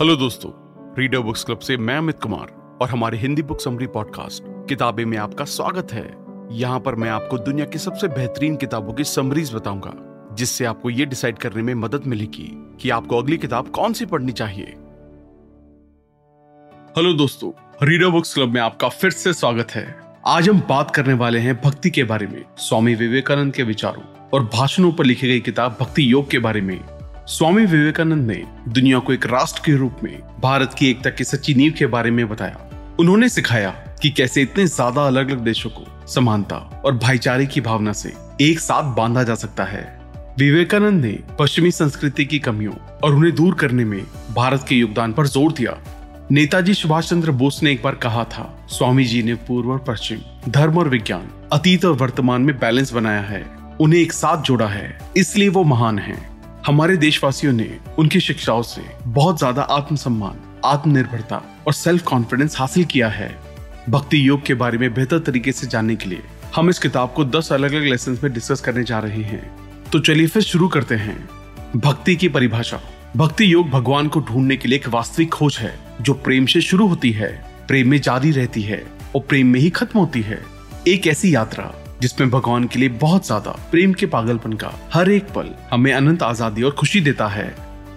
Hello दोस्तों reader books club से मैं अमित कुमार और हमारे हिंदी बुक समरी पॉडकास्ट किताबें में आपका स्वागत है। यहाँ पर मैं आपको दुनिया की सबसे बेहतरीन किताबों की समरीज बताऊँगा, जिससे आपको ये डिसाइड करने में मदद मिलेगी कि आपको अगली किताब कौन सी पढ़नी चाहिए। हेलो दोस्तों रीडर बुक्स क्लब में आपका फिर से स्वागत है। आज हम बात करने वाले हैं भक्ति के बारे में, स्वामी विवेकानंद के विचारों और भाषणों पर लिखी गई किताब भक्ति योग के बारे में। स्वामी विवेकानंद ने दुनिया को एक राष्ट्र के रूप में, भारत की एकता की सच्ची नींव के बारे में बताया। उन्होंने सिखाया कि कैसे इतने ज़्यादा अलग अलग देशों को समानता और भाईचारे की भावना से एक साथ बांधा जा सकता है। विवेकानंद ने पश्चिमी संस्कृति की कमियों और उन्हें दूर करने में भारत के योगदान पर ज़ोर दिया। नेताजी सुभाष चंद्र बोस ने एक बार कहा था स्वामी जी ने पूर्व और पश्चिम, धर्म और विज्ञान, अतीत और वर्तमान में बैलेंस बनाया है, उन्हें एक साथ जोड़ा है, इसलिए वो महान हैं। हमारे देशवासियों ने उनकी शिक्षाओं से बहुत ज़्यादा आत्मसम्मान, आत्मनिर्भरता और सेल्फ कॉन्फिडेंस हासिल किया है। भक्ति योग के बारे में बेहतर तरीके से जानने के लिए हम इस किताब को 10 अलग अलग लेसन में डिस्कस करने जा रहे हैं। तो चलिए फिर शुरू करते हैं। भक्ति की परिभाषा। भक्ति योग भगवान को ढूँढने के लिए एक वास्तविक खोज है, जो प्रेम से शुरू होती है, प्रेम में जारी रहती है और प्रेम में ही खत्म होती है। एक ऐसी यात्रा जिसमें भगवान के लिए बहुत ज़्यादा प्रेम के पागलपन का हर एक पल हमें अनंत आज़ादी और खुशी देता है।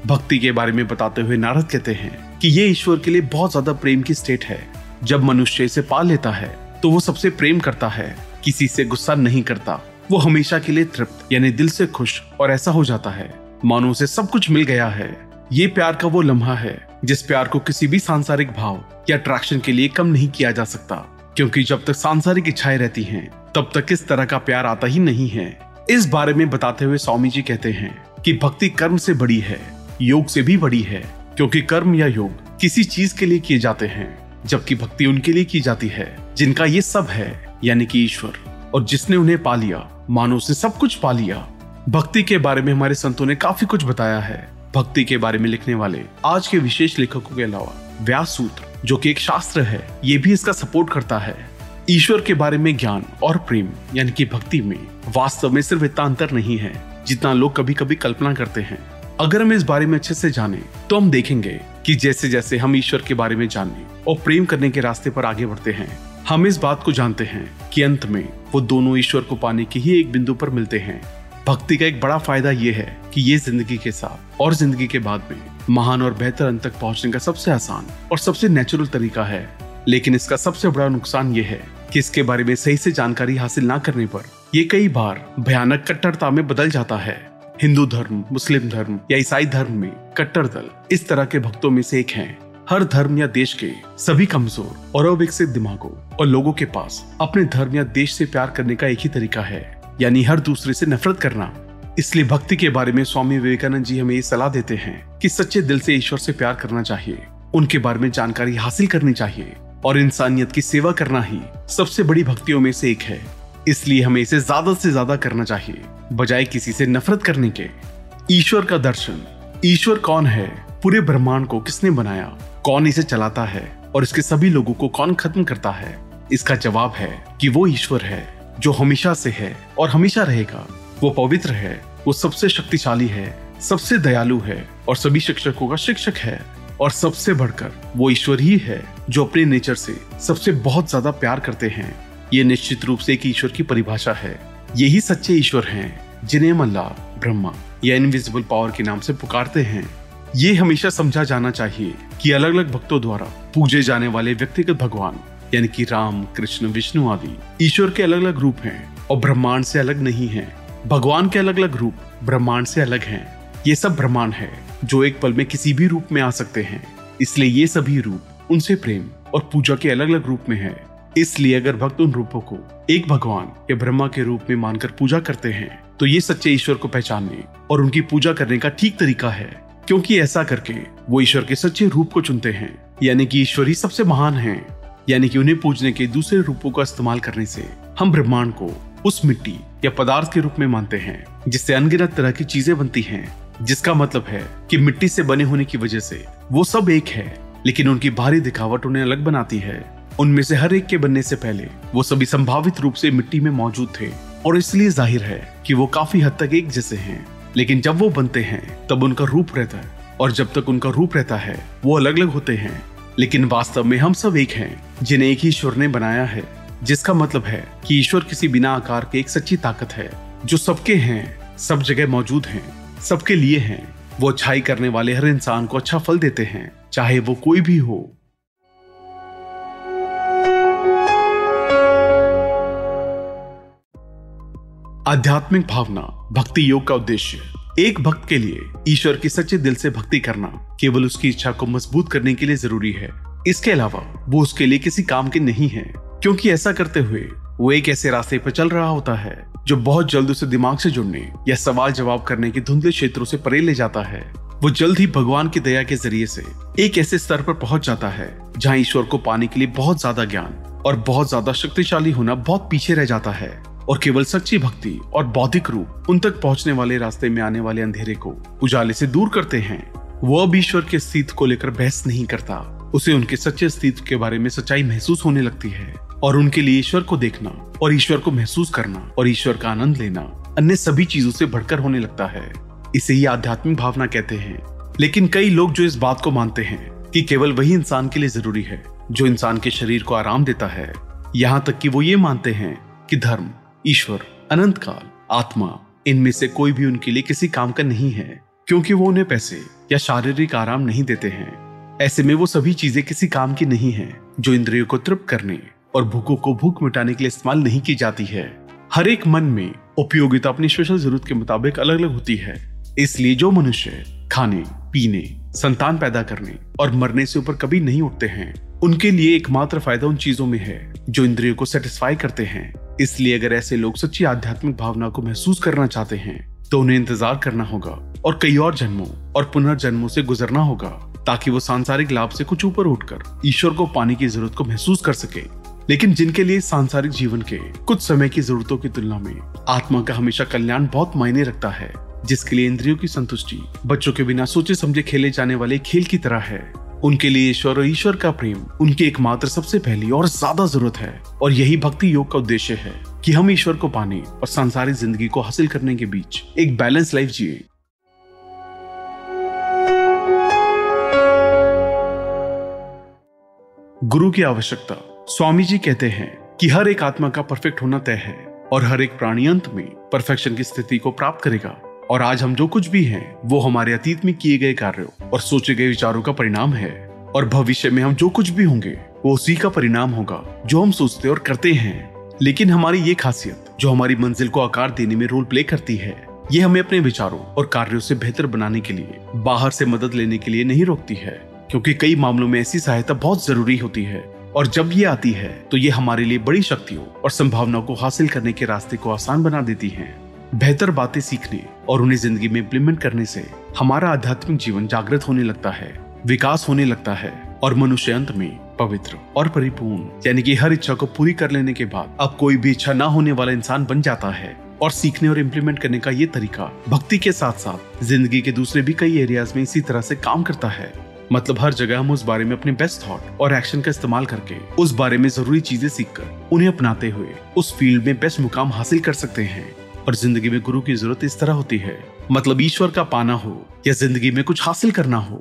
भक्ति के बारे में बताते हुए नारद कहते हैं कि ये ईश्वर के लिए बहुत ज़्यादा प्रेम की स्टेट है। जब मनुष्य इसे पा लेता है तो वो सबसे प्रेम करता है। किसी से गुस्सा नहीं करता। वो हमेशा के लिए तृप्त, यानी दिल से खुश और ऐसा हो जाता है। मानो उसे सब कुछ मिल गया है। ये प्यार का वो लम्हा है, जिस प्यार को किसी भी सांसारिक भाव या अट्रैक्शन के लिए कम नहीं किया जा सकता। क्योंकि जब तक सांसारिक इच्छाएँ रहती हैं तब तक इस तरह का प्यार आता ही नहीं है। इस बारे में बताते हुए स्वामी जी कहते हैं कि भक्ति कर्म से बड़ी है, योग से भी बड़ी है, क्योंकि कर्म या योग किसी चीज़ के लिए किए जाते हैं, जबकि भक्ति उनके लिए की जाती है, जिनका ये सब है, यानी कि ईश्वर, और जिसने उन्हें पा लिया, मानो से सब कुछ पा लिया। भक्ति के बारे में हमारे संतों ने काफ़ी कुछ बताया है। भक्ति के बारे में लिखने वाले आज के विशेष लेखकों के अलावा व्यास सूत्र, जो कि एक शास्त्र है, ये भी इसका सपोर्ट करता है। ईश्वर के बारे में ज्ञान और प्रेम, यानी कि भक्ति में, वास्तव में सिर्फ़ इतना अंतर नहीं है, जितना लोग कभी कभी कल्पना करते हैं। अगर हम इस बारे में अच्छे से जाने तो हम देखेंगे कि जैसे जैसे हम ईश्वर के बारे में जानने और प्रेम करने के रास्ते पर आगे बढ़ते हैं, हम इस बात को जानते हैं कि अंत में वो दोनों ईश्वर को पाने के ही एक बिंदु पर मिलते हैं। भक्ति का एक बड़ा फ़ायदा ये है कि ये ज़िंदगी के साथ और ज़िंदगी के बाद में महान और बेहतर अंत तक पहुँचने का सबसे आसान और सबसे नेचुरल तरीका है। लेकिन इसका सबसे बड़ा नुकसान ये है कि इसके बारे में सही से जानकारी हासिल ना करने पर ये कई बार भयानक कट्टरता में बदल जाता है। हिंदू धर्म, मुस्लिम धर्म या ईसाई धर्म में कट्टर दल इस तरह के भक्तों में से एक हैं। हर धर्म या देश के सभी कमज़ोर और अविकसित दिमागों और लोगों के पास अपने धर्म या देश से प्यार करने का एक ही तरीका है, यानी हर दूसरे से नफरत करना। इसलिए भक्ति के बारे में स्वामी विवेकानंद जी हमें ये सलाह देते हैं कि सच्चे दिल से ईश्वर से प्यार करना चाहिए, उनके बारे में जानकारी हासिल करनी चाहिए। और इंसानियत की सेवा करना ही सबसे बड़ी भक्तियों में से एक है। इसलिए हमें इसे ज़्यादा से ज़्यादा करना चाहिए। बजाय किसी से नफरत करने के। ईश्वर का दर्शन। ईश्वर कौन है? पूरे ब्रह्मांड को किसने बनाया? कौन इसे चलाता है? और इसके सभी लोगों को कौन खत्म करता है? इसका जवाब है कि वो ईश्वर है, जो हमेशा से है और हमेशा रहेगा। वो पवित्र है, वो सबसे शक्तिशाली है, सबसे दयालु है और सभी शिक्षकों का शिक्षक है। और सबसे बढ़कर वो ईश्वर ही है। जो अपने नेचर से सबसे बहुत ज़्यादा प्यार करते हैं, ये निश्चित रूप से एक ईश्वर की परिभाषा है यही सच्चे ईश्वर हैं, जिन्हें अल्लाह, ब्रह्मा या इनविजिबल पावर के नाम से पुकारते हैं ये हमेशा समझा जाना चाहिए कि अलग अलग भक्तों द्वारा पूजे जाने वाले व्यक्तिगत भगवान, यानी कि राम, कृष्ण, विष्णु आदि, ईश्वर के अलग अलग रूप हैं और ब्रह्मांड से अलग नहीं हैं। भगवान के अलग अलग रूप ब्रह्मांड से अलग हैं। ये सब ब्रह्मांड है, जो एक पल में किसी भी रूप में आ सकते हैं इसलिए ये सभी रूप उनसे प्रेम और पूजा के अलग अलग रूप में है। इसलिए अगर भक्त उन रूपों को एक भगवान या ब्रह्मा के रूप में मानकर पूजा करते हैं तो ये सच्चे ईश्वर को पहचानने और उनकी पूजा करने का ठीक तरीका है। क्योंकि ऐसा करके वो ईश्वर के सच्चे रूप को चुनते हैं, यानी कि ईश्वर ही सबसे महान है, यानी कि उन्हें पूजने के दूसरे रूपों का इस्तेमाल करने से हम ब्रह्मांड को उस मिट्टी या पदार्थ के रूप में मानते हैं, जिससे अनगिनत तरह की चीज़ें बनती हैं। जिसका मतलब है कि मिट्टी से बने होने की वजह से वो सब एक है। लेकिन उनकी भारी दिखावट उन्हें अलग बनाती है। उनमें से हर एक के बनने से पहले, वो सभी संभावित रूप से मिट्टी में मौजूद थे, और इसलिए ज़ाहिर है कि वो काफ़ी हद तक एक जैसे हैं। लेकिन जब वो बनते हैं, तब उनका रूप रहता है, और जब तक उनका रूप रहता है, वो अलग अलग होते हैं। लेकिन वास्तव में हम सब एक हैं, जिन्हें एक ईश्वर ने बनाया है, जिसका मतलब है कि ईश्वर किसी बिना आकार के एक सच्ची ताकत है, जो सबके हैं, सब जगह मौजूद हैं, सबके लिए हैं। वो अच्छाई करने वाले हर इंसान को अच्छा फल देते हैं। चाहे वो कोई भी हो। आध्यात्मिक भावना, भक्ति योग का उद्देश्य। एक भक्त के लिए ईश्वर की सच्चे दिल से भक्ति करना केवल उसकी इच्छा को मज़बूत करने के लिए ज़रूरी है। इसके अलावा वो उसके लिए किसी काम के नहीं है, क्योंकि ऐसा करते हुए वो एक ऐसे रास्ते पर चल रहा होता है, जो बहुत जल्द उसे दिमाग से जुड़ने या सवाल जवाब करने के धुंधले क्षेत्रों से परे ले जाता है। वो जल्द ही भगवान की दया के ज़रिए से एक ऐसे स्तर पर पहुँच जाता है, जहाँ ईश्वर को पाने के लिए बहुत ज़्यादा ज्ञान और बहुत ज़्यादा शक्तिशाली होना बहुत पीछे रह जाता है। और केवल सच्ची भक्ति और बौद्धिक रूप उन तक पहुँचने वाले रास्ते में आने वाले अंधेरे को उजाले से दूर करते हैं। वो अब ईश्वर के अस्तित्व को लेकर बहस नहीं करता। उसे उनके सच्चे अस्तित्व के बारे में सच्चाई महसूस होने लगती है। और उनके लिए ईश्वर को देखना और ईश्वर को महसूस करना और ईश्वर का आनंद लेना अन्य सभी चीज़ों से बढ़कर होने लगता है। इसे ही आध्यात्मिक भावना कहते हैं। लेकिन कई लोग जो इस बात को मानते हैं कि केवल वही इंसान के लिए ज़रूरी है, जो इंसान के शरीर को आराम देता है। यहाँ तक कि वो ये मानते हैं कि धर्म, ईश्वर, अनंत काल, आत्मा, इनमें से कोई भी उनके लिए किसी काम का नहीं है, क्योंकि वो उन्हें पैसे या शारीरिक आराम नहीं देते हैं। ऐसे में वो सभी चीज़ें किसी काम की नहीं है, जो इंद्रियों को तृप्त करने और भूखों को भूख मिटाने के लिए इस्तेमाल नहीं की जाती है। हर एक मन में उपयोगिता अपनी स्पेशल ज़रूरत के मुताबिक अलग अलग होती है। इसलिए जो मनुष्य खाने, पीने, संतान पैदा करने और मरने से ऊपर कभी नहीं उठते हैं, उनके लिए एकमात्र फ़ायदा उन चीज़ों में है जो इंद्रियों को सेटिस्फाई करते हैं। इसलिए अगर ऐसे लोग सच्ची आध्यात्मिक भावना को महसूस करना चाहते हैं तो उन्हें इंतज़ार करना होगा और कई और जन्मों और पुनर्जन्मों से गुजरना होगा, ताकि वो सांसारिक लाभ से कुछ ऊपर उठकर ईश्वर को पाने की ज़रूरत को महसूस कर सके। लेकिन जिनके लिए सांसारिक जीवन के कुछ समय की जरूरतों की तुलना में आत्मा का हमेशा कल्याण बहुत मायने रखता है जिसके लिए इंद्रियों की संतुष्टि, बच्चों के बिना सोचे समझे खेले जाने वाले खेल की तरह है। उनके लिए ईश्वर और ईश्वर का प्रेम, उनकी एकमात्र सबसे पहली और ज़्यादा ज़रूरत है। और यही भक्ति योग का उद्देश्य है कि हम ईश्वर को पाने और सांसारिक ज़िंदगी को हासिल करने के बीच एक बैलेंस लाइफ जिए। गुरु की आवश्यकता। स्वामी जी कहते हैं कि हर एक आत्मा का परफेक्ट होना तय है और हर एक प्राणी अंत में परफेक्शन की स्थिति को प्राप्त करेगा। और आज हम जो कुछ भी हैं, वो हमारे अतीत में किए गए कार्यों और सोचे गए विचारों का परिणाम है। और भविष्य में हम जो कुछ भी होंगे, वो उसी का परिणाम होगा, जो हम सोचते और करते हैं। लेकिन हमारी ये खासियत, जो हमारी मंजिल को आकार देने में रोल प्ले करती है, ये हमें अपने विचारों और कार्यों से बेहतर बनाने के लिए, बाहर से मदद लेने के लिए नहीं रोकती है। क्योंकि कई मामलों में ऐसी सहायता बहुत ज़रूरी होती है, और जब ये आती है तो ये हमारे लिए बड़ी शक्तियों और संभावनाओं को हासिल करने के रास्ते को आसान बना देती है। बेहतर बातें सीखने और उन्हें ज़िंदगी में इम्प्लीमेंट करने से हमारा आध्यात्मिक जीवन जागृत होने लगता है, विकास होने लगता है और मनुष्य अंत में पवित्र और परिपूर्ण, यानी कि हर इच्छा को पूरी कर लेने के बाद अब कोई भी इच्छा ना होने वाला इंसान बन जाता है और सीखने और इम्प्लीमेंट करने का ये तरीका भक्ति के साथ साथ ज़िंदगी के दूसरे भी कई एरियाज़ में इसी तरह से काम करता है। मतलब हर जगह हम उस बारे में अपने बेस्ट थॉट और एक्शन का इस्तेमाल करके उस बारे में ज़रूरी चीज़ें सीखकर उन्हें अपनाते हुए उस फ़ील्ड में बेस्ट मुकाम हासिल कर सकते हैं। और ज़िंदगी में गुरु की ज़रूरत इस तरह होती है। मतलब ईश्वर का पाना हो या ज़िंदगी में कुछ हासिल करना हो।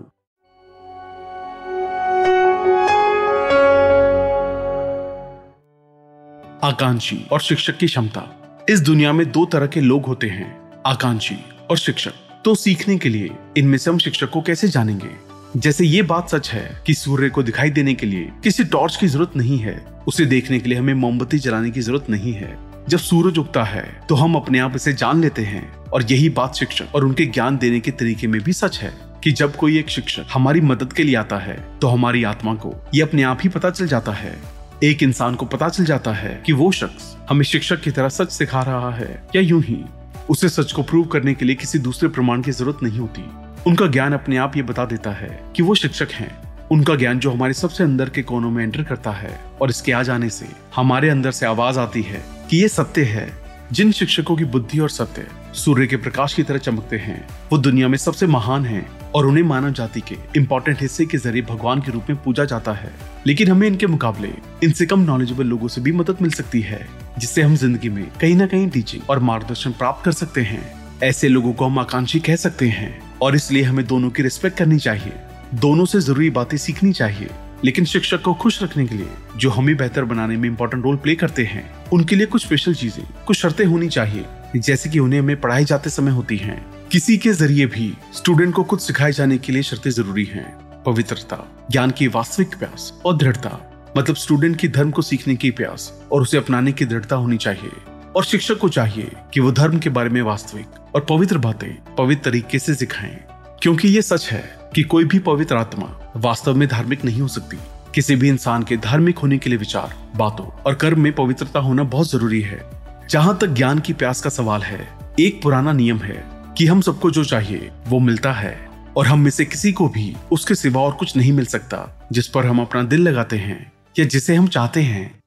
आकांक्षी और शिक्षक की क्षमता। इस दुनिया में दो तरह के लोग होते हैं, आकांक्षी और शिक्षक। तो सीखने के लिए इनमें से हम शिक्षक को कैसे जानेंगे? जैसे ये बात सच है कि सूर्य को दिखाई देने के लिए किसी टॉर्च की ज़रूरत नहीं है, उसे देखने के लिए हमें मोमबत्ती जलाने की ज़रूरत नहीं है। जब सूरज उगता है तो हम अपने आप इसे जान लेते हैं और यही बात शिक्षक और उनके ज्ञान देने के तरीके में भी सच है कि जब कोई एक शिक्षक हमारी मदद के लिए आता है तो हमारी आत्मा को ये अपने आप ही पता चल जाता है। एक इंसान को पता चल जाता है कि वो शख्स हमें शिक्षक की तरह सच सिखा रहा है या यूँ ही। उसे सच को प्रूव करने के लिए किसी दूसरे प्रमाण की ज़रूरत नहीं होती। उनका ज्ञान अपने आप ये बता देता है कि वो शिक्षक हैं। उनका ज्ञान जो हमारे सबसे अंदर के कोनों में एंटर करता है और इसके आ जाने से हमारे अंदर से आवाज़ आती है कि ये सत्य है। जिन शिक्षकों की बुद्धि और सत्य सूर्य के प्रकाश की तरह चमकते हैं, वो दुनिया में सबसे महान हैं और उन्हें मानव जाति के इम्पोर्टेंट हिस्से के ज़रिए भगवान के रूप में पूजा जाता है। लेकिन हमें इनके मुकाबले इनसे कम नॉलेजेबल लोगों से भी मदद मिल सकती है, जिससे हम ज़िंदगी में कहीं ना कहीं टीचिंग और मार्गदर्शन प्राप्त कर सकते हैं। ऐसे लोगों को हम आकांक्षी कह सकते हैं और इसलिए हमें दोनों की रिस्पेक्ट करनी चाहिए। दोनों से ज़रूरी बातें सीखनी चाहिए। लेकिन शिक्षक को खुश रखने के लिए जो हमें बेहतर बनाने में इम्पोर्टेंट रोल प्ले करते हैं, उनके लिए कुछ स्पेशल चीज़ें, कुछ शर्तें होनी चाहिए, जैसे कि उन्हें हमें पढ़ाई जाते समय होती हैं। किसी के ज़रिए भी स्टूडेंट को कुछ सिखाए जाने के लिए शर्तें ज़रूरी हैं। पवित्रता, ज्ञान की वास्तविक प्यास और दृढ़ता मतलब स्टूडेंट की धर्म को सीखने की प्यास और उसे अपनाने की दृढ़ता होनी चाहिए। और शिक्षक को चाहिए कि वो धर्म के बारे में वास्तविक और पवित्र बातें पवित्र तरीके से सिखाएँ, क्योंकि ये सच है। कि कोई भी पवित्र आत्मा वास्तव में धार्मिक नहीं हो सकती। किसी भी इंसान के धार्मिक होने के लिए विचार, बातों और कर्म में पवित्रता होना बहुत ज़रूरी है। जहाँ तक ज्ञान की प्यास का सवाल है, एक पुराना नियम है कि हम सबको जो चाहिए, वो मिलता है और हम में से किसी को भी उसके सिवा और कुछ नहीं मिल सकता, जिस पर हम अपना दिल लगाते हैं या जिसे हम चाहते हैं।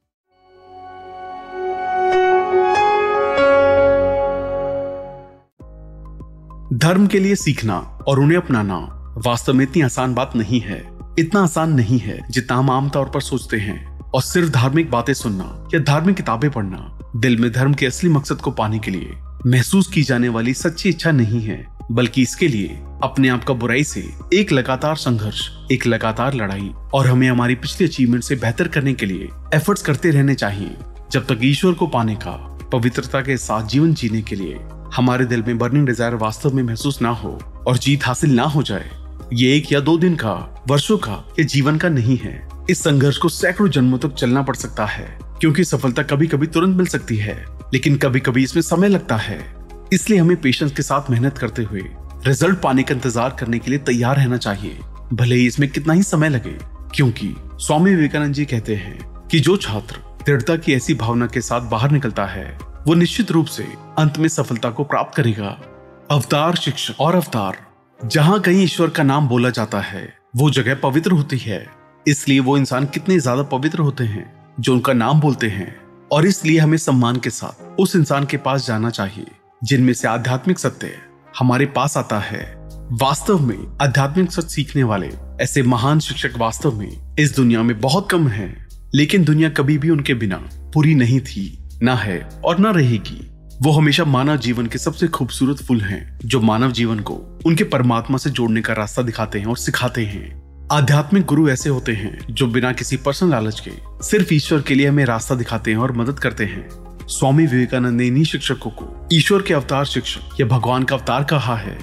धर्म के लिए सीखना और उन्हें अपनाना वास्तव में इतनी आसान बात नहीं है। इतना आसान नहीं है जितना हम आमतौर पर सोचते हैं। और सिर्फ़ धार्मिक बातें सुनना या धार्मिक किताबें पढ़ना दिल में धर्म के असली मकसद को पाने के लिए महसूस की जाने वाली सच्ची इच्छा नहीं है, बल्कि इसके लिए अपने आप का बुराई से एक लगातार संघर्ष, एक लगातार लड़ाई और हमें हमारी पिछली अचीवमेंट से बेहतर करने के लिए एफर्ट्स करते रहने चाहिए। जब तक ईश्वर को पाने का, पवित्रता के साथ जीवन जीने के लिए हमारे दिल में बर्निंग डिज़ायर वास्तव में महसूस ना हो और जीत हासिल ना हो जाए। ये एक या दो दिन का, वर्षों का या जीवन का नहीं है। इस संघर्ष को सैकड़ों जन्मों तक चलना पड़ सकता है, क्योंकि सफलता कभी कभी तुरंत मिल सकती है, लेकिन कभी कभी इसमें समय लगता है। इसलिए हमें पेशेंस के साथ मेहनत करते हुए रिज़ल्ट पाने का इंतज़ार करने के लिए तैयार रहना चाहिए। भले ही इसमें कितना ही समय लगे, क्योंकि स्वामी विवेकानंद जी कहते हैं कि जो छात्र दृढ़ता की ऐसी भावना के साथ बाहर निकलता है, वो निश्चित रूप से अंत में सफलता को प्राप्त करेगा। अवतार शिक्षक और अवतार जहाँ कहीं ईश्वर का नाम बोला जाता है, वो जगह पवित्र होती है। इसलिए वो इंसान कितने ज़्यादा पवित्र होते हैं, जो उनका नाम बोलते हैं। और इसलिए हमें सम्मान के साथ उस इंसान के पास जाना चाहिए, जिनमें से आध्यात्मिक सत्य हमारे पास आता है। वास्तव में आध्यात्मिक सत्य सीखने वाले ऐसे महान शिक्षक वास्तव में इस दुनिया में बहुत कम हैं, लेकिन दुनिया कभी भी उनके बिना पूरी नहीं थी, ना है और ना रहेगी। वो हमेशा मानव जीवन के सबसे खूबसूरत फूल हैं, जो मानव जीवन को उनके परमात्मा से जोड़ने का रास्ता दिखाते हैं और सिखाते हैं। आध्यात्मिक गुरु ऐसे होते हैं, जो बिना किसी पर्सनल लालच के सिर्फ़ ईश्वर के लिए हमें रास्ता दिखाते हैं और मदद करते हैं। स्वामी विवेकानंद ने इन्हीं शिक्षकों को, ईश्वर के अवतार शिक्षक या भगवान का अवतार कहा है।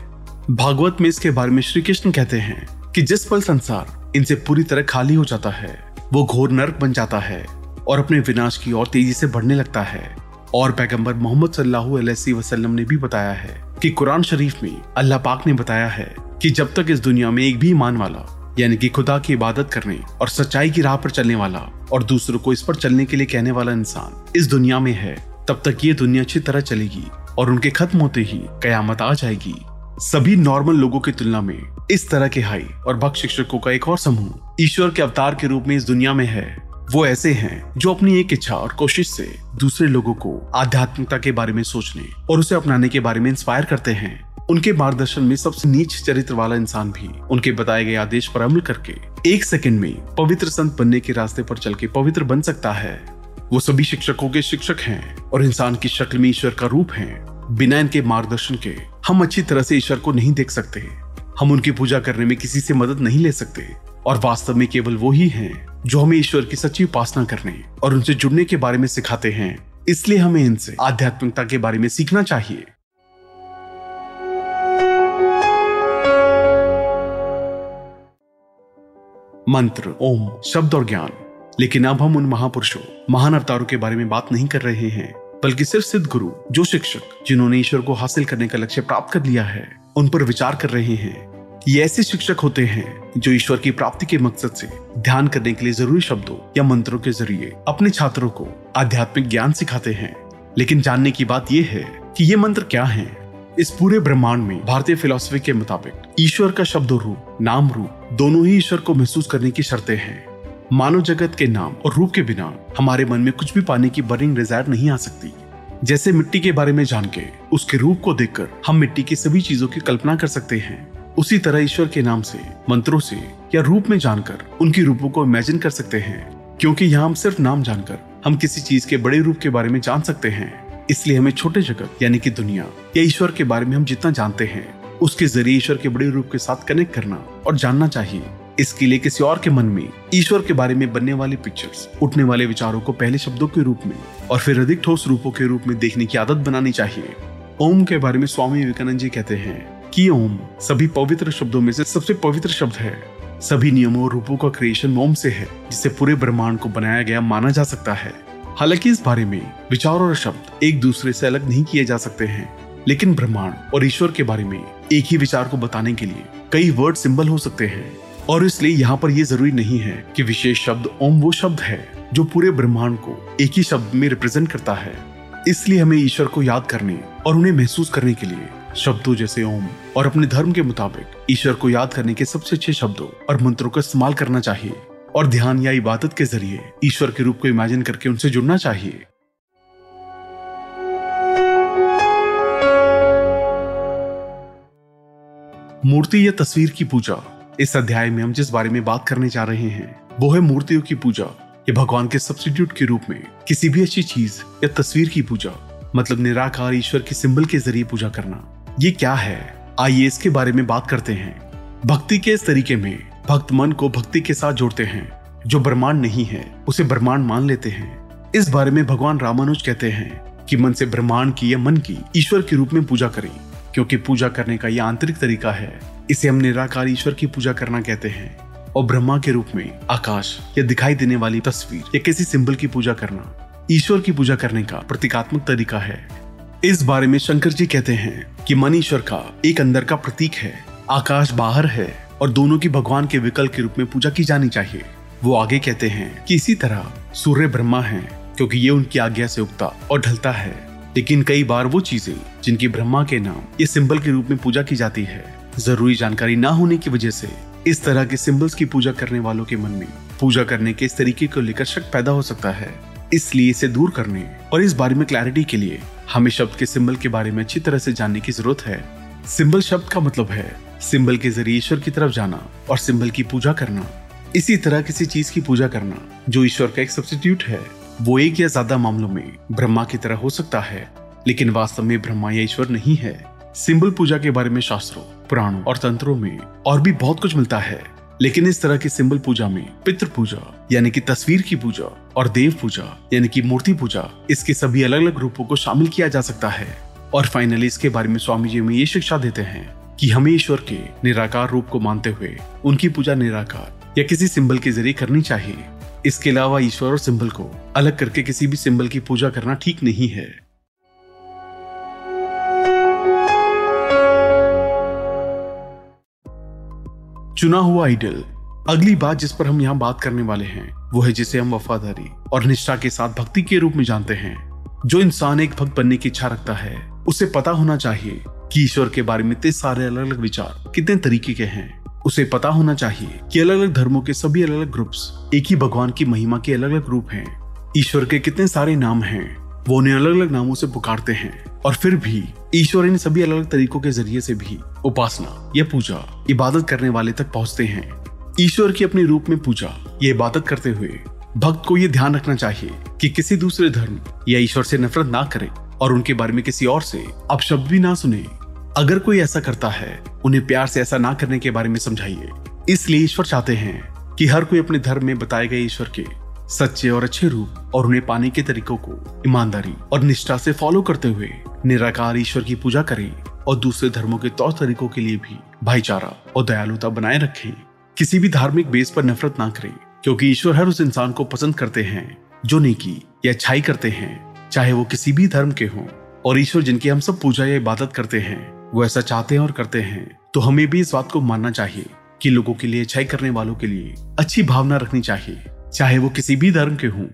भागवत में इसके बारे में श्री कृष्ण कहते हैं कि जिस पल संसार इनसे पूरी तरह खाली हो जाता है, वो घोर नरक बन जाता है और अपने विनाश की ओर तेज़ी से बढ़ने लगता है। और पैगंबर मोहम्मद सल्लल्लाहु अलैहि वसल्लम ने भी बताया है कि कुरान शरीफ में अल्लाह पाक ने बताया है कि जब तक इस दुनिया में एक भी ईमान वाला, यानी कि खुदा की इबादत करने और सच्चाई की राह पर चलने वाला और दूसरों को इस पर चलने के लिए कहने वाला इंसान इस दुनिया में है, तब तक ये दुनिया अच्छी तरह चलेगी और उनके खत्म होते ही कयामत आ जाएगी। सभी नॉर्मल लोगों की तुलना में इस तरह के हाई और भक्त शिक्षकों का एक और समूह ईश्वर के अवतार के रूप में इस दुनिया में है। वो ऐसे हैं जो अपनी एक इच्छा और कोशिश से दूसरे लोगों को आध्यात्मिकता के बारे में सोचने और उसे अपनाने के बारे में इंस्पायर करते हैं। उनके मार्गदर्शन में सबसे नीच चरित्र वाला इंसान भी उनके बताए गए आदेश पर अमल करके एक सेकंड में पवित्र संत बनने के रास्ते पर चल के पवित्र बन सकता है। वो सभी शिक्षकों के शिक्षक हैं और इंसान की शक्ल में ईश्वर का रूप है। बिना इनके मार्गदर्शन के हम अच्छी तरह से ईश्वर को नहीं देख सकते। हम उनकी पूजा करने में किसी से मदद नहीं ले सकते और वास्तव में केवल वो ही हैं जो हमें ईश्वर की सच्ची उपासना करने और उनसे जुड़ने के बारे में सिखाते हैं। इसलिए हमें इनसे आध्यात्मिकता के बारे में सीखना चाहिए। मंत्र, ओम, शब्द और ज्ञान। लेकिन अब हम उन महापुरुषों, महान अवतारों के बारे में बात नहीं कर रहे हैं, बल्कि सिर्फ़ सिद्ध गुरु, जो शिक्षक, जिन्होंने ईश्वर को हासिल करने का लक्ष्य प्राप्त कर लिया है, उन पर विचार कर रहे हैं। ये ऐसे शिक्षक होते हैं जो ईश्वर की प्राप्ति के मकसद से ध्यान करने के लिए ज़रूरी शब्दों या मंत्रों के ज़रिए अपने छात्रों को आध्यात्मिक ज्ञान सिखाते हैं। लेकिन जानने की बात यह है कि ये मंत्र क्या है। इस पूरे ब्रह्मांड में भारतीय फिलोसफी के मुताबिक ईश्वर का शब्द रूप नाम रूप दोनों ही ईश्वर को महसूस करने की शर्तें हैं। मानव जगत के नाम और रूप के बिना हमारे मन में कुछ भी पाने की बर्निंग डिज़ायर नहीं आ सकती। जैसे मिट्टी के बारे में जान के उसके रूप को देखकर हम मिट्टी की सभी चीज़ों की कल्पना कर सकते हैं। उसी तरह ईश्वर के नाम से, मंत्रों से या रूप में जानकर उनकी रूपों को इमेजिन कर सकते हैं। क्योंकि यहाँ हम सिर्फ़ नाम जानकर, हम किसी चीज़ के बड़े रूप के बारे में जान सकते हैं। इसलिए हमें छोटे जगत, यानी कि दुनिया, या ईश्वर के बारे में हम जितना जानते हैं, उसके ज़रिए ईश्वर के बड़े रूप के साथ कनेक्ट करना और जानना चाहिए। इसके लिए किसी और के मन में ईश्वर के बारे में बनने वाली पिक्चर्स उठने वाले विचारों को पहले शब्दों के रूप में और फिर अधिक ठोस रूपों के रूप में देखने की आदत बनानी चाहिए। ओम के बारे में स्वामी विवेकानंद जी कहते हैं कि ओम सभी पवित्र शब्दों में से सबसे पवित्र शब्द है। सभी नियमों और रूपों का क्रिएशन ओम से है जिससे पूरे ब्रह्मांड को बनाया गया माना जा सकता है। हालाँकि इस बारे में विचार और शब्द एक दूसरे से अलग नहीं किए जा सकते हैं। लेकिन ब्रह्मांड और ईश्वर के बारे में एक ही विचार को बताने के लिए कई वर्ड सिंबल हो सकते हैं। और इसलिए यहाँ पर यह ज़रूरी नहीं है कि विशेष शब्द ओम वो शब्द है, जो पूरे ब्रह्मांड को एक ही शब्द में रिप्रेजेंट करता है। इसलिए हमें ईश्वर को याद करने और उन्हें महसूस करने के लिए शब्दों जैसे ओम और अपने धर्म के मुताबिक ईश्वर को याद करने के सबसे अच्छे शब्दों और मंत्रों का इस्तेमाल करना चाहिए और ध्यान या इबादत के ज़रिए ईश्वर के रूप को इमेजिन करके उनसे जुड़ना चाहिए। मूर्ति या तस्वीर की पूजा। इस अध्याय में हम जिस बारे में बात करने जा रहे हैं, वो है मूर्तियों की पूजा। या भगवान के सब्सिट्यूट के रूप में किसी भी अच्छी चीज़ या तस्वीर की पूजा मतलब निराकार ईश्वर के सिंबल के ज़रिए पूजा करना। ये क्या है? आइए इसके बारे में बात करते हैं। भक्ति के इस तरीके में, भक्त मन को भक्ति के साथ जोड़ते हैं, जो ब्रह्मांड नहीं है, उसे ब्रह्मांड मान लेते हैं। इस बारे में भगवान रामानुज कहते हैं कि मन से ब्रह्मांड की या मन की ईश्वर के रूप में पूजा करें, क्योंकि पूजा करने का यह आंतरिक तरीका है। इसे हम निराकार ईश्वर की पूजा करना कहते हैं, और ब्रह्मा के रूप में आकाश या दिखाई देने वाली तस्वीर या किसी सिंबल की पूजा करना। ईश्वर की पूजा करने का प्रतीकात्मक तरीका है। इस बारे में शंकर जी कहते हैं कि मन ईश्वर का एक अंदर का प्रतीक है, आकाश बाहर है और दोनों की भगवान के विकल्प के रूप में पूजा की जानी चाहिए। वो आगे कहते हैं कि इसी तरह सूर्य ब्रह्मा है, क्योंकि ये उनकी आज्ञा से उगता और ढलता है। लेकिन कई बार वो चीज़ें, जिनकी ब्रह्मा के नाम ये सिंबल के रूप में पूजा की जाती है, ज़रूरी जानकारी ना होने की वजह से इस तरह के सिंबल्स की पूजा करने वालों के मन में पूजा करने के इस तरीके को लेकर शक पैदा हो सकता है। इसलिए इसे दूर करने और इस बारे में क्लैरिटी के लिए हमें शब्द के सिंबल के बारे में अच्छी तरह से जानने की ज़रूरत है। सिंबल शब्द का मतलब है, सिंबल के ज़रिए ईश्वर की तरफ़ जाना और सिंबल की पूजा करना। इसी तरह किसी चीज़ की पूजा करना, जो ईश्वर का एक सब्सिट्यूट है, वो एक या ज़्यादा मामलों में ब्रह्मा की तरह हो सकता है, लेकिन वास्तव में ब्रह्मा या ईश्वर नहीं है। सिंबल पूजा के बारे में शास्त्रों, पुराणों और तंत्रों में और भी बहुत कुछ मिलता है। लेकिन इस तरह की सिंबल पूजा में पितृ पूजा, यानी कि तस्वीर की पूजा और देव पूजा, यानी कि मूर्ति पूजा, इसके सभी अलग अलग रूपों को शामिल किया जा सकता है। और फाइनली इसके बारे में स्वामी जी हमें ये शिक्षा देते हैं कि हमें ईश्वर के निराकार रूप को मानते हुए उनकी पूजा निराकार या किसी सिंबल के ज़रिए करनी चाहिए। इसके अलावा ईश्वर और सिंबल को अलग करके किसी भी सिंबल की पूजा करना ठीक नहीं है। चुना हुआ आइडल अगली बात जिस पर हम यहाँ बात करने वाले हैं, वो है जिसे हम वफादारी और निष्ठा के साथ भक्ति के रूप में जानते हैं। जो इंसान एक भक्त बनने की इच्छा रखता है, उसे पता होना चाहिए कि ईश्वर के बारे में इतने सारे अलग अलग विचार कितने तरीके के हैं। उसे पता होना चाहिए कि अलग अलग धर्मों के सभी अलग अलग ग्रुप्स एक ही भगवान की महिमा के अलग अलग रूप हैं। ईश्वर के कितने सारे नाम हैं वो उन्हें अलग अलग नामों से पुकारते हैं। और फिर भी, ईश्वर इन सभी अलग अलग तरीकों के ज़रिए से भी उपासना, या पूजा, इबादत करने वाले तक पहुँचते हैं। ईश्वर की अपने रूप में पूजा, ये इबादत करते हुए भक्त को ये ध्यान रखना चाहिए कि किसी दूसरे धर्म या ईश्वर से नफरत ना करे और उनके बारे में किसी और से अब शब्द भी ना सुने। अगर कोई ऐसा करता है, उन्हें प्यार से ऐसा ना करने के बारे में समझाइए। इसलिए ईश्वर चाहते हैं कि हर कोई अपने धर्म में बताए गए ईश्वर के सच्चे और अच्छे रूप और उन्हें पाने के तरीकों को ईमानदारी और निष्ठा से फॉलो करते हुए निराकार ईश्वर की पूजा करें और दूसरे धर्मों के तौर तरीकों के लिए भी भाईचारा और दयालुता बनाए रखें। किसी भी धार्मिक बेस पर नफरत ना करें, क्योंकि ईश्वर हर उस इंसान को पसंद करते हैं, जो नेकी या अच्छाई करते हैं, चाहे वो किसी भी धर्म के हों। और ईश्वर जिनकी हम सब पूजा या इबादत करते हैं, वो ऐसा चाहते हैं और करते हैं। तो हमें भी इस बात को मानना चाहिए कि लोगों के लिए अच्छाई करने वालों के लिए अच्छी भावना रखनी चाहिए। चाहे वो किसी भी धर्म के हों।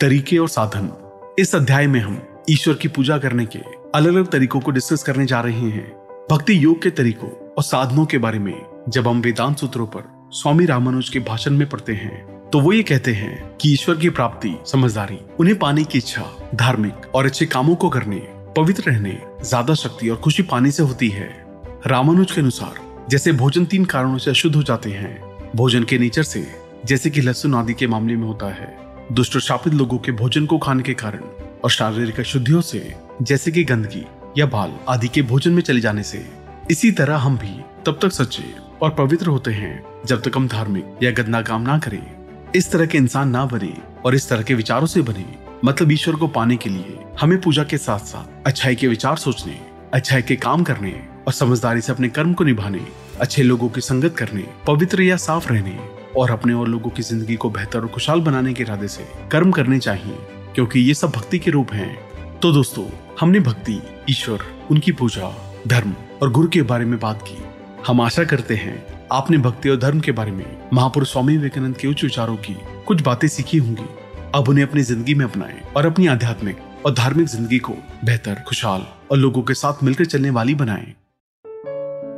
तरीके और साधन। इस अध्याय में हम ईश्वर की पूजा करने के अलग अलग तरीकों को डिस्कस करने जा रहे हैं। भक्ति योग के तरीकों और साधनों के बारे में जब हम वेदांत सूत्रों पर स्वामी रामानुज के भाषण में पढ़ते हैं तो वो ये कहते हैं कि ईश्वर की प्राप्ति, समझदारी, उन्हें पाने की इच्छा, धार्मिक और अच्छे कामों को करने, पवित्र रहने, ज़्यादा शक्ति और खुशी पाने से होती है। रामानुज के अनुसार, जैसे भोजन तीन कारणों से अशुद्ध हो जाते हैं। भोजन के नेचर से, जैसे कि लहसुन आदि के मामले में होता है। दुष्ट शापित लोगों के भोजन को खाने के कारण और शारीरिक अशुद्धियों से, जैसे कि गंदगी या बाल आदि के भोजन में चले जाने से। इसी तरह हम भी तब तक सच्चे और पवित्र होते हैं, जब तक हम धार्मिक या गंदा काम ना करें। इस तरह के इंसान ना बने और इस तरह के विचारों से बने मतलब ईश्वर को पाने के लिए हमें पूजा के साथ साथ अच्छाई के विचार सोचने, अच्छाई के काम करने और समझदारी से अपने कर्म को निभाने, अच्छे लोगों की संगत करने, पवित्र या साफ़ रहने, और अपने और लोगों की ज़िंदगी को बेहतर और खुशहाल बनाने के इरादे से कर्म करने चाहिए, क्योंकि ये सब भक्ति के रूप हैं। तो दोस्तों, हमने भक्ति, ईश्वर, उनकी पूजा, धर्म और गुरु के बारे में बात की। हम आशा करते हैं, आपने भक्ति और धर्म के बारे में महापुरुष स्वामी विवेकानंद के उच्च विचारों की कुछ बातें सीखी होंगी। अब उन्हें अपनी ज़िंदगी में अपनाएँ और अपनी आध्यात्मिक और धार्मिक ज़िंदगी को बेहतर, खुशहाल और लोगों के साथ मिलकर चलने वाली बनाएँ।